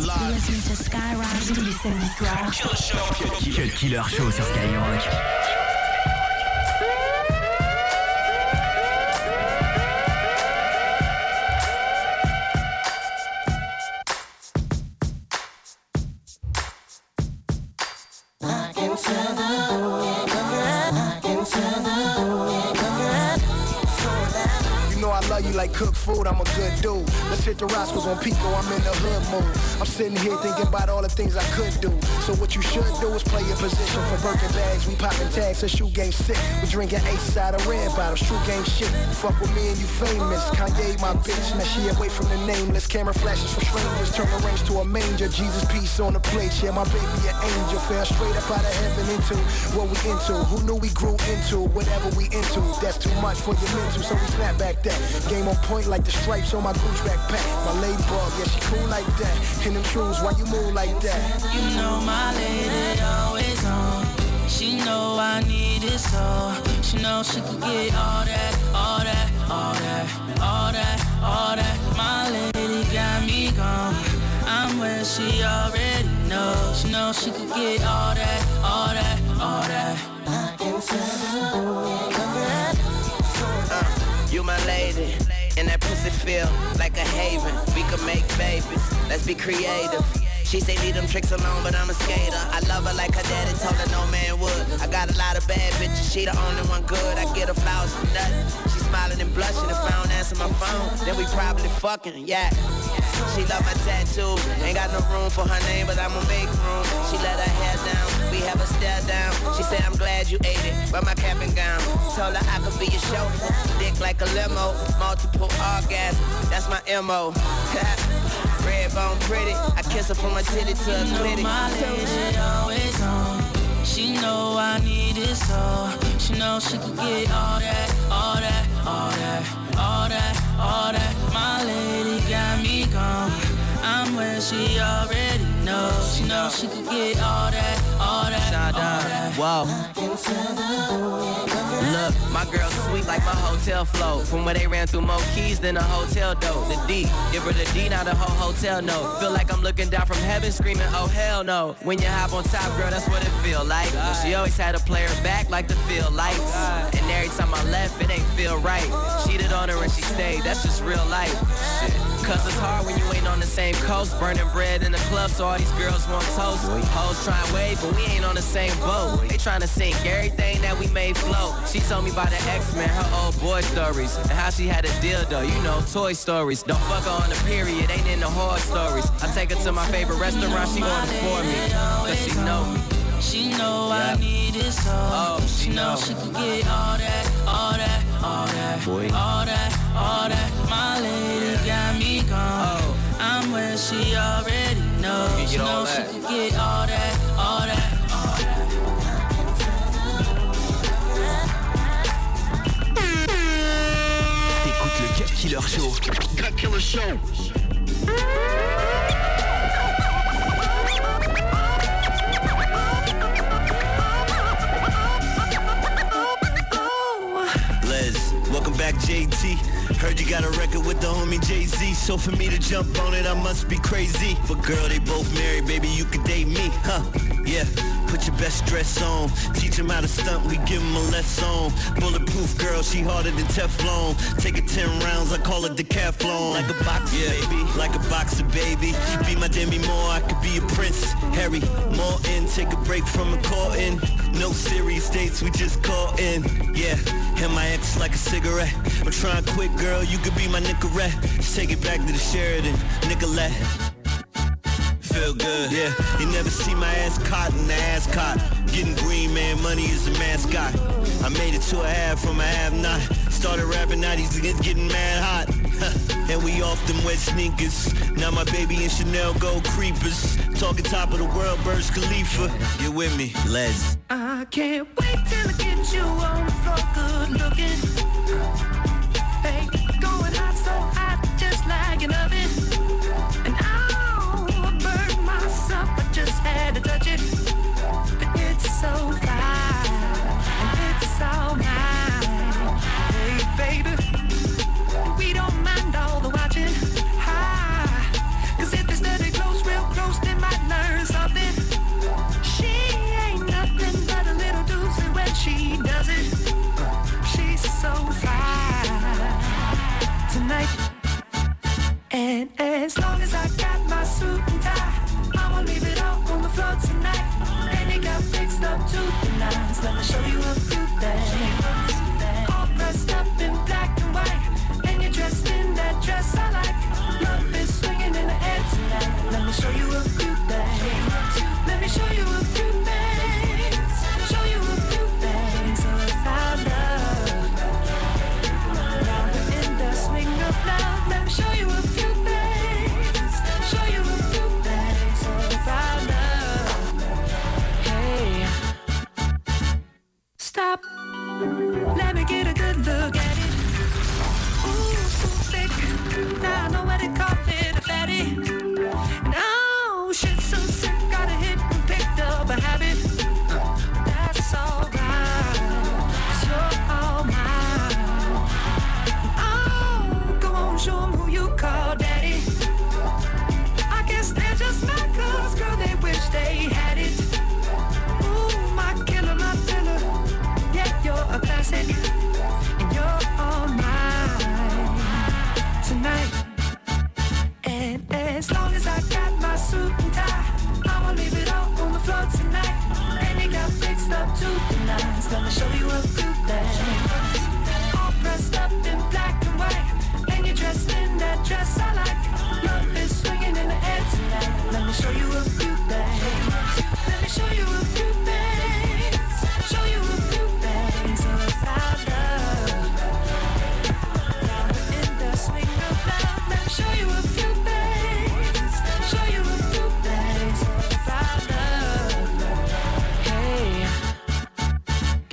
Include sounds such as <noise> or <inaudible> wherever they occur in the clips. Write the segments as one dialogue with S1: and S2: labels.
S1: alive.
S2: Tous.
S1: Killer Show.
S3: Killer Show sur Skyrock?
S4: Cooked food, I'm a good dude. Let's hit the Roscoe's on Pico, I'm in the hood mood. I'm sitting here thinking about all the things I could do. So what you should do is play your position for Birkin bags. We popping tags, and shoe game sick. We drinking ace side of red bottles, true game shit. Fuck with me and you famous. Kanye my bitch, now she away from the nameless. Camera flashes from strangers, turn the range to a manger. Jesus peace on the plate, yeah, my baby an angel. Fell straight up out of heaven into what we into. Who knew we grew into whatever we into? That's too much for your mental, so we snap back that. Game on point like the stripes on my Gucci backpack. My ladybug, yeah, she cool like that. In them shoes, why you move like that?
S5: You know my lady always on. She know I need it so. She know she could get all that, all that, all that, all that, all that. My lady got me gone. I'm where she already knows. She know she could get all that, all that, all that.
S6: Uh, you my lady, and that pussy feel like a haven. We could make babies, let's be creative. She say leave them tricks alone, but I'm a skater. I love her like her daddy told her no man would. I got a lot of bad bitches, she the only one good. I get her flowers for nothing. She smiling and blushing if I don't answer my phone. Then we probably fucking, yeah. She love my tattoo. ain't got no room for her name, but I'ma make room. She let her hair down, we have a stare down. She said I'm glad you ate it, but my cap and gown. Told her I could be your chauffeur, dick like a limo, multiple orgasms. That's my mo. <laughs> Red bone pretty, I kiss her from my titty to
S5: know
S6: clitty.
S5: my lady always on. She know I need it so. She know she could get all that, all that, all that, all that, all that. My lady got me gone. I'm where she already knows. She know she could get all that, all that, all that.
S6: Whoa. Look, my girl sweet like my hotel flow. From where they ran through more keys than a hotel door. The D, give her the D, now the whole hotel no. Feel like I'm looking down from heaven, screaming, oh hell no. When you hop on top, girl, that's what it feel like. She always had to play her back like the field lights. Every time I left, it ain't feel right. Cheated on her and she stayed, that's just real life. Shit. Cause it's hard when you ain't on the same coast. Burning bread in the club, so all these girls want toast. Hoes try and wave, but we ain't on the same boat. They trying to sink everything that we made flow. She told me about the X-Men, her old boy stories. And how she had a dildo, you know, toy stories. Don't fuck her on the period, ain't in the horror stories. I take her to my favorite restaurant, she order for me. Cause she know me.
S5: She know I need
S6: Oh, she
S5: she know
S6: know.
S5: she could get all that, all that, all that,
S6: Boy.
S5: all that, all that. My lady got me gone.
S6: Oh.
S5: I'm where she already knows. She
S6: get all
S5: know she could get all that, all that, all that.
S3: Killer Show.
S1: Cut Killer Show.
S7: JT. Heard you got a record with the homie Jay Z. So for me to jump on it, I must be crazy. But girl, they both married, baby, you could date me, huh? Yeah. Put your best dress on. Teach him how to stunt, we give him a lesson. Bulletproof girl, she harder than Teflon. Take it 10 rounds, I call it decathlon. Like a boxer, baby. Like a boxer, baby. Be my Demi Moore, I could be a prince. Harry, more in, take a break from a courting. No serious dates, we just call in. Yeah, and my ex like a cigarette. I'm trying to quit, girl, you could be my Nicorette. Just take it back to the Sheraton, Nicolette. Feel good, yeah. You never see my ass caught in the ass caught. Getting green, man, money is a mascot. I made it to a half from a half not. Started rapping, now these niggas getting mad hot. and we off them wet sneakers. Now my baby and Chanel go creepers. Talking top of the world, Burj Khalifa. You with me? Les.
S5: I can't wait till I get you on the floor, good looking. Hey, going hot, so hot, just like an oven. had to touch it, but it's so fine and it's all mine, hey baby. We don't mind all the watching, high. If they study close, real close,
S8: they might learn something. She ain't nothing but a little doozy when she does it. She's so fine tonight. Nines. Let me show you a Let me get a good look at it. Ooh, so thick. Now I know what they call it a fatty. Got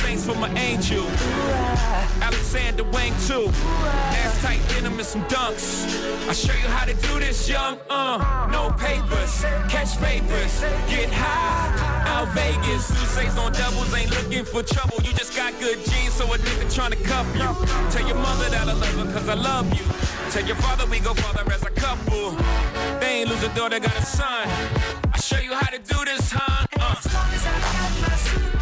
S9: Saints for my angel. Alexander Wang too. Ass tight denim and some dunks. I show you how to do this, young. Uh, no papers, catch papers, get high. Out Vegas, Sousa's on doubles, ain't looking for trouble. You just got good genes, so a nigga tryna cuff you. Tell your mother that I love her, cause I love you. Tell your father we go father as a couple. They ain't lose a daughter, got a son. I show you how to do this, huh? Uh.
S8: As long as I got my suit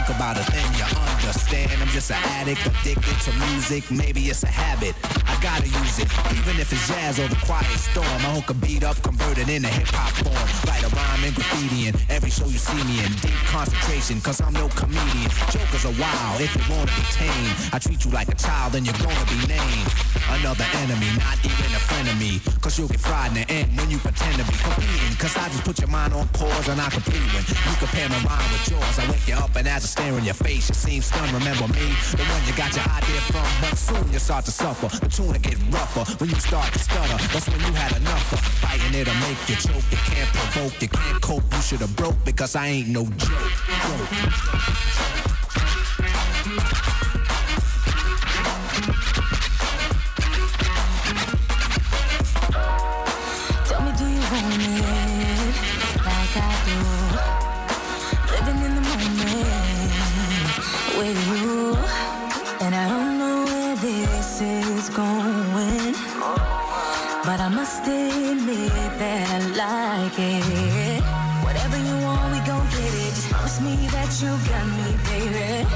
S10: Think about it, then you understand. I'm just an addict, addicted to music. Maybe it's a habit. Gotta use it, even if it's jazz or the quiet storm. I hook a beat up, convert it into hip hop form. Write a rhyme and graffiti in every show you see me in. Deep concentration, cause I'm no comedian. Jokers are wild if you wanna be tame. I treat you like a child and you're gonna be named. Another enemy, not even a friend of me. Cause you'll get fried in the end when you pretend to be competing. Cause I just put your mind on pause and I complete when you compare my mind with yours. I wake you up and as I stare in your face, you seem stunned. Remember me, the one you got your idea from. But soon you start to suffer. The tune will get rougher when you start to stutter. That's when you had enough of fighting it'll make you choke. You can't provoke, you can't cope. You should have broke because I ain't no joke. joke.
S11: I must admit that I like it. Whatever you want, we gon' get it. Just promise me that you got me, baby,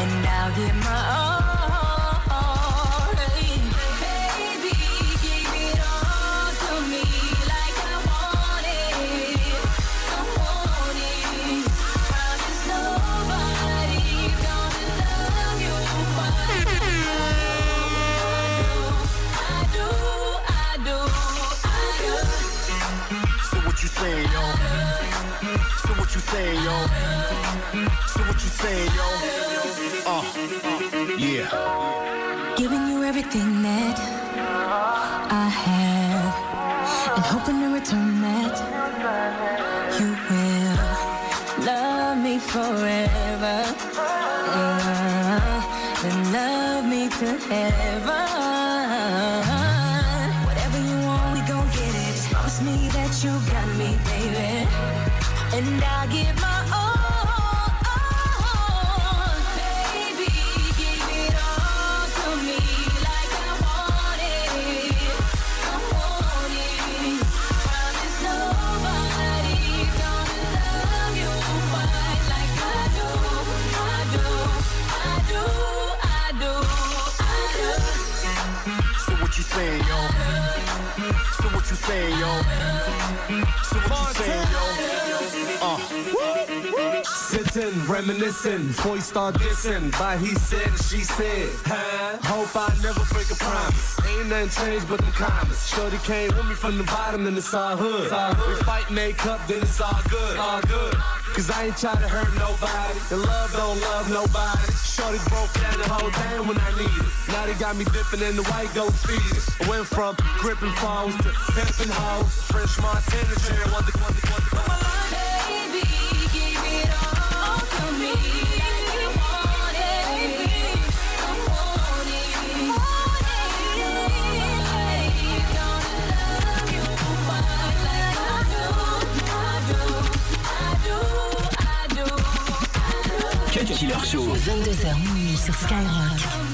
S11: and I'll give my all.
S4: Saying, yo? What you saying, yo? Uh, yeah.
S11: Giving you everything that I have, and hoping to return that you will love me forever, uh, then love me to heaven. Do. I give my all, all, baby. Give it all to me, like I want it, I want it. Promise nobody's gonna love you so like I do, I do, I do, I do.
S4: So what you saying, yo? So what you saying, yo? So what you saying, yo?
S12: Reminiscing, you start dissing. By he said she said. Huh? Hope I never break a promise. Ain't nothing changed but the comments. Shorty came with me from the bottom, and it's all hood. We fight, make up, then it's all good. All good. Cause I ain't trying to hurt nobody. And love don't love nobody. Shorty broke down the whole thing when I needed. Now they got me dipping in the white gold speeding. I went from gripping phones to pimping hoes. French Montana, Jerry, wonder, wonder, wonder, wonder.
S11: Baby, give
S3: Killer Show.
S13: 22h minuit sur Skyrock.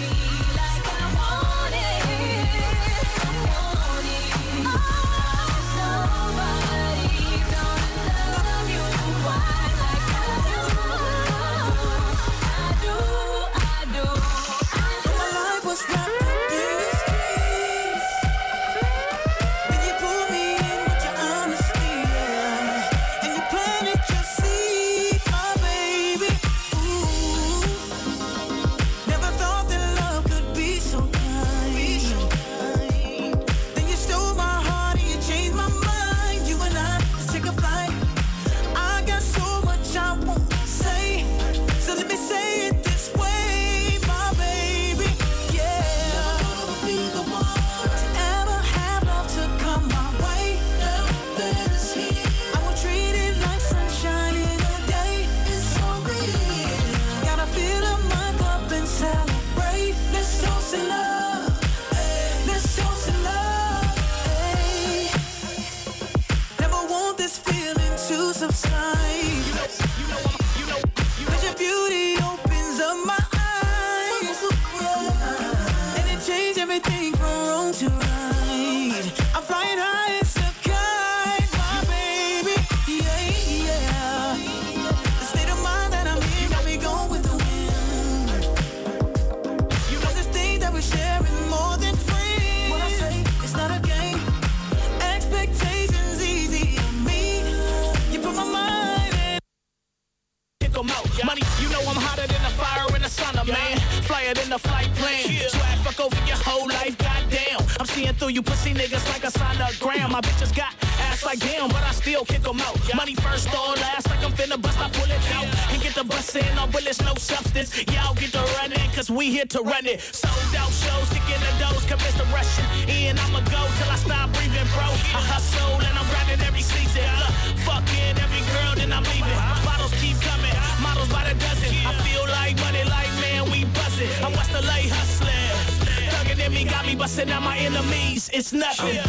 S14: Bitches got ass like damn, but I still kick them out. Money first or last, like I'm finna bust, I pull it out. And get the bus in, no bullets, no substance. Y'all get the running, cause we here to run it. Sold out shows, kicking the doors, commence the rushing. In, I'ma go till I stop breathing, bro. I hustle and I'm grinding every season. Look, fucking every girl, then I'm leaving. Bottles keep coming, models by the dozen. I feel like money, like man, we buzzing. I'm West LA hustling. Thugging in me, got me busting out my enemies. It's nothing.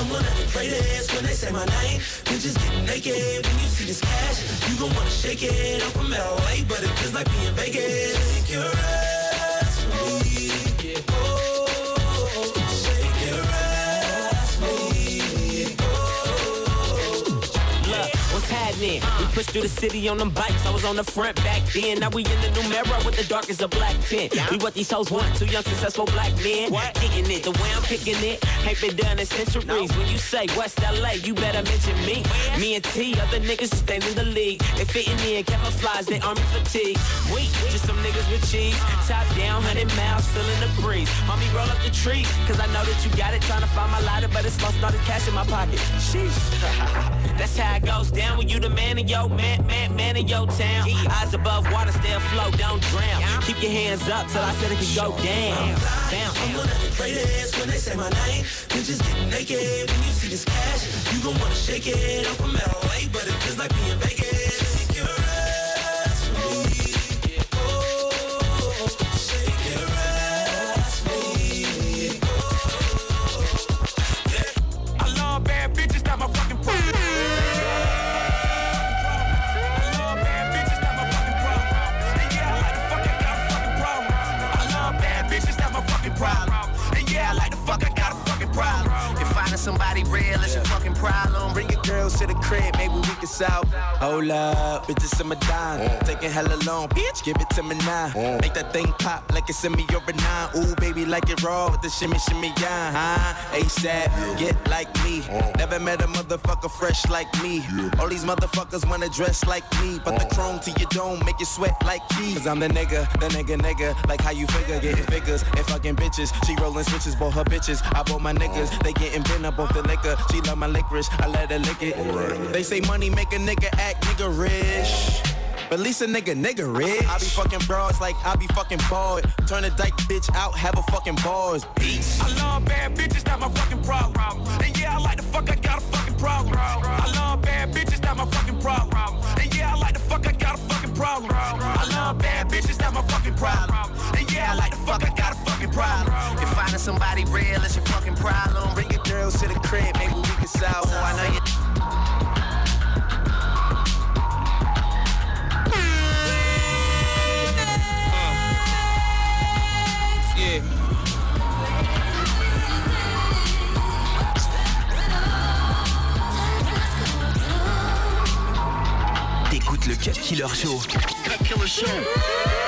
S15: I'm one of the greatest when they say my name. Bitches get naked when you see this cash. You gon' wanna shake it. I'm from LA, but it feels like being Vegas. Shake your ass for me. Oh,
S6: happening? We pushed through the city on them bikes. I was on the front back then. Now we in the new mirror with the darkest of black tint. We what these hoes want, two young successful black men. Kicking it, the way I'm kicking it. Ain't been done in centuries. When you say West LA, you better mention me. Me and T, other niggas just staying in the league. They fitting in, camouflage, they army fatigue. We just some niggas with cheese. Top down, 100 miles, feeling the breeze. Homie, roll up the tree, cause I know that you got it. Trying to find my lighter, but it's lost all the cash in my pocket. Sheesh. <laughs> That's how it goes down when you the man
S16: in your man, man, man in your town. Eyes above water, stay afloat, don't drown. Keep your hands up till I said it could go down. Down.
S15: I'm one of the greatest when they say my name. Bitches get naked when you see this cash. You gon' wanna shake it. I'm from LA, but it feels like being Vegas. Shake
S17: hablar. Up, bitches in my dime. Taking hella long, bitch, give it to me now. Mm. Make that thing pop like it's in me a nine. Ooh, baby, like it raw with the shimmy, shimmy, yeah. Huh? ASAP, get like me. Mm. Never met a motherfucker fresh like me. All these motherfuckers wanna dress like me. But the mm. chrome to your dome make you sweat like keys. Cause I'm the nigga, the nigga, nigga. Like how you figure, getting figures and fucking bitches. She rolling switches, bought her bitches. I bought my niggas, they getting bent up off the liquor. She love my licorice, I let her lick it. They say money make a nigga act nigga rich. But at least a nigga nigga rich. I be fucking broads like I be fucking bored. Turn a dyke bitch out, have a fucking bars. Beats.
S9: I love bad bitches, not my fucking problem. And yeah, I like the fuck, I got a fucking problem. I love bad bitches, not my fucking problem. And yeah, I like the fuck, I got a fucking problem. I love bad bitches, not my fucking problem. And yeah, I like the fuck, I got a fucking problem.
S17: If finding somebody real is your fucking problem, bring your girls to the crib, maybe we can solve. Oh, I
S3: Killer Show.
S18: Cut Killer Show.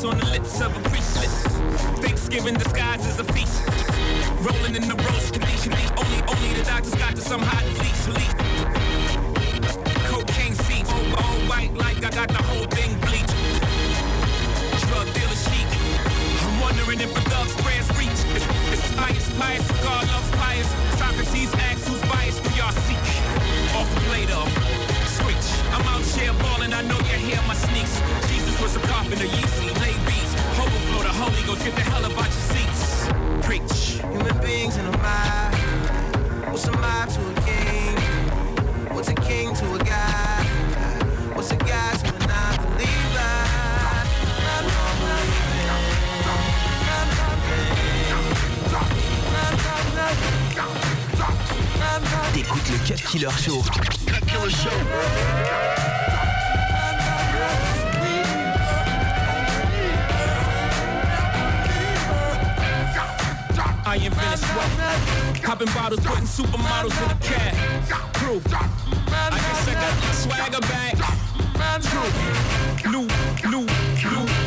S9: Lies on the lips of a priestless. Thanksgiving disguised as a feast. Rolling in the roast condition. Only, only the doctors got to some hot fleece. Leak. Cocaine seats. All, all white like I got the whole thing bleached. Drug dealer chic. I'm wondering if a thug's prayers reach. It's, it's pious, pious, God loves pious. Socrates asks who's biased, do y'all seek? Off Plato. Switch. I'm out here balling, I know you hear my sneaks. was a cop in the and lay beats. Hope for the Holy Ghost, get the hell up out your seats. Preach.
S17: Human beings in a mob. What's a mob to a king? What's a king to a god? What's a god to a non-believer?
S3: Not wrong, not even. Not le Cut Killer Show.
S18: Cut Killer Show.
S9: I invented sweat. Popping bottles, putting supermodels in the cab. Proof. I guess I got swagger back. Truth. New, new, new